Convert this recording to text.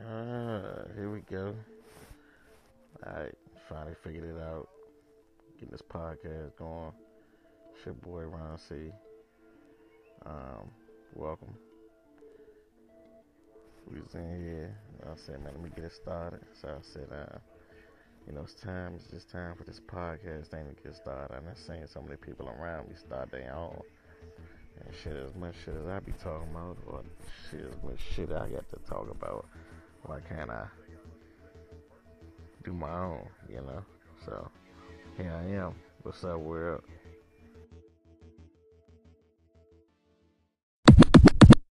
Ah, here we go. Alright, finally figured it out. Getting this podcast going. It's your boy Ron C. Um, welcome. We was in here. I said, man, let me get it started. So I said, uh, you know, it's time. It's just time for this podcast thing to get started. I'm seeing of the people around me start their own. And shit, as much shit as I be talking about, or shit, as much shit I got to talk about, why can't I do my own, you know? So, here I am. What's up, world?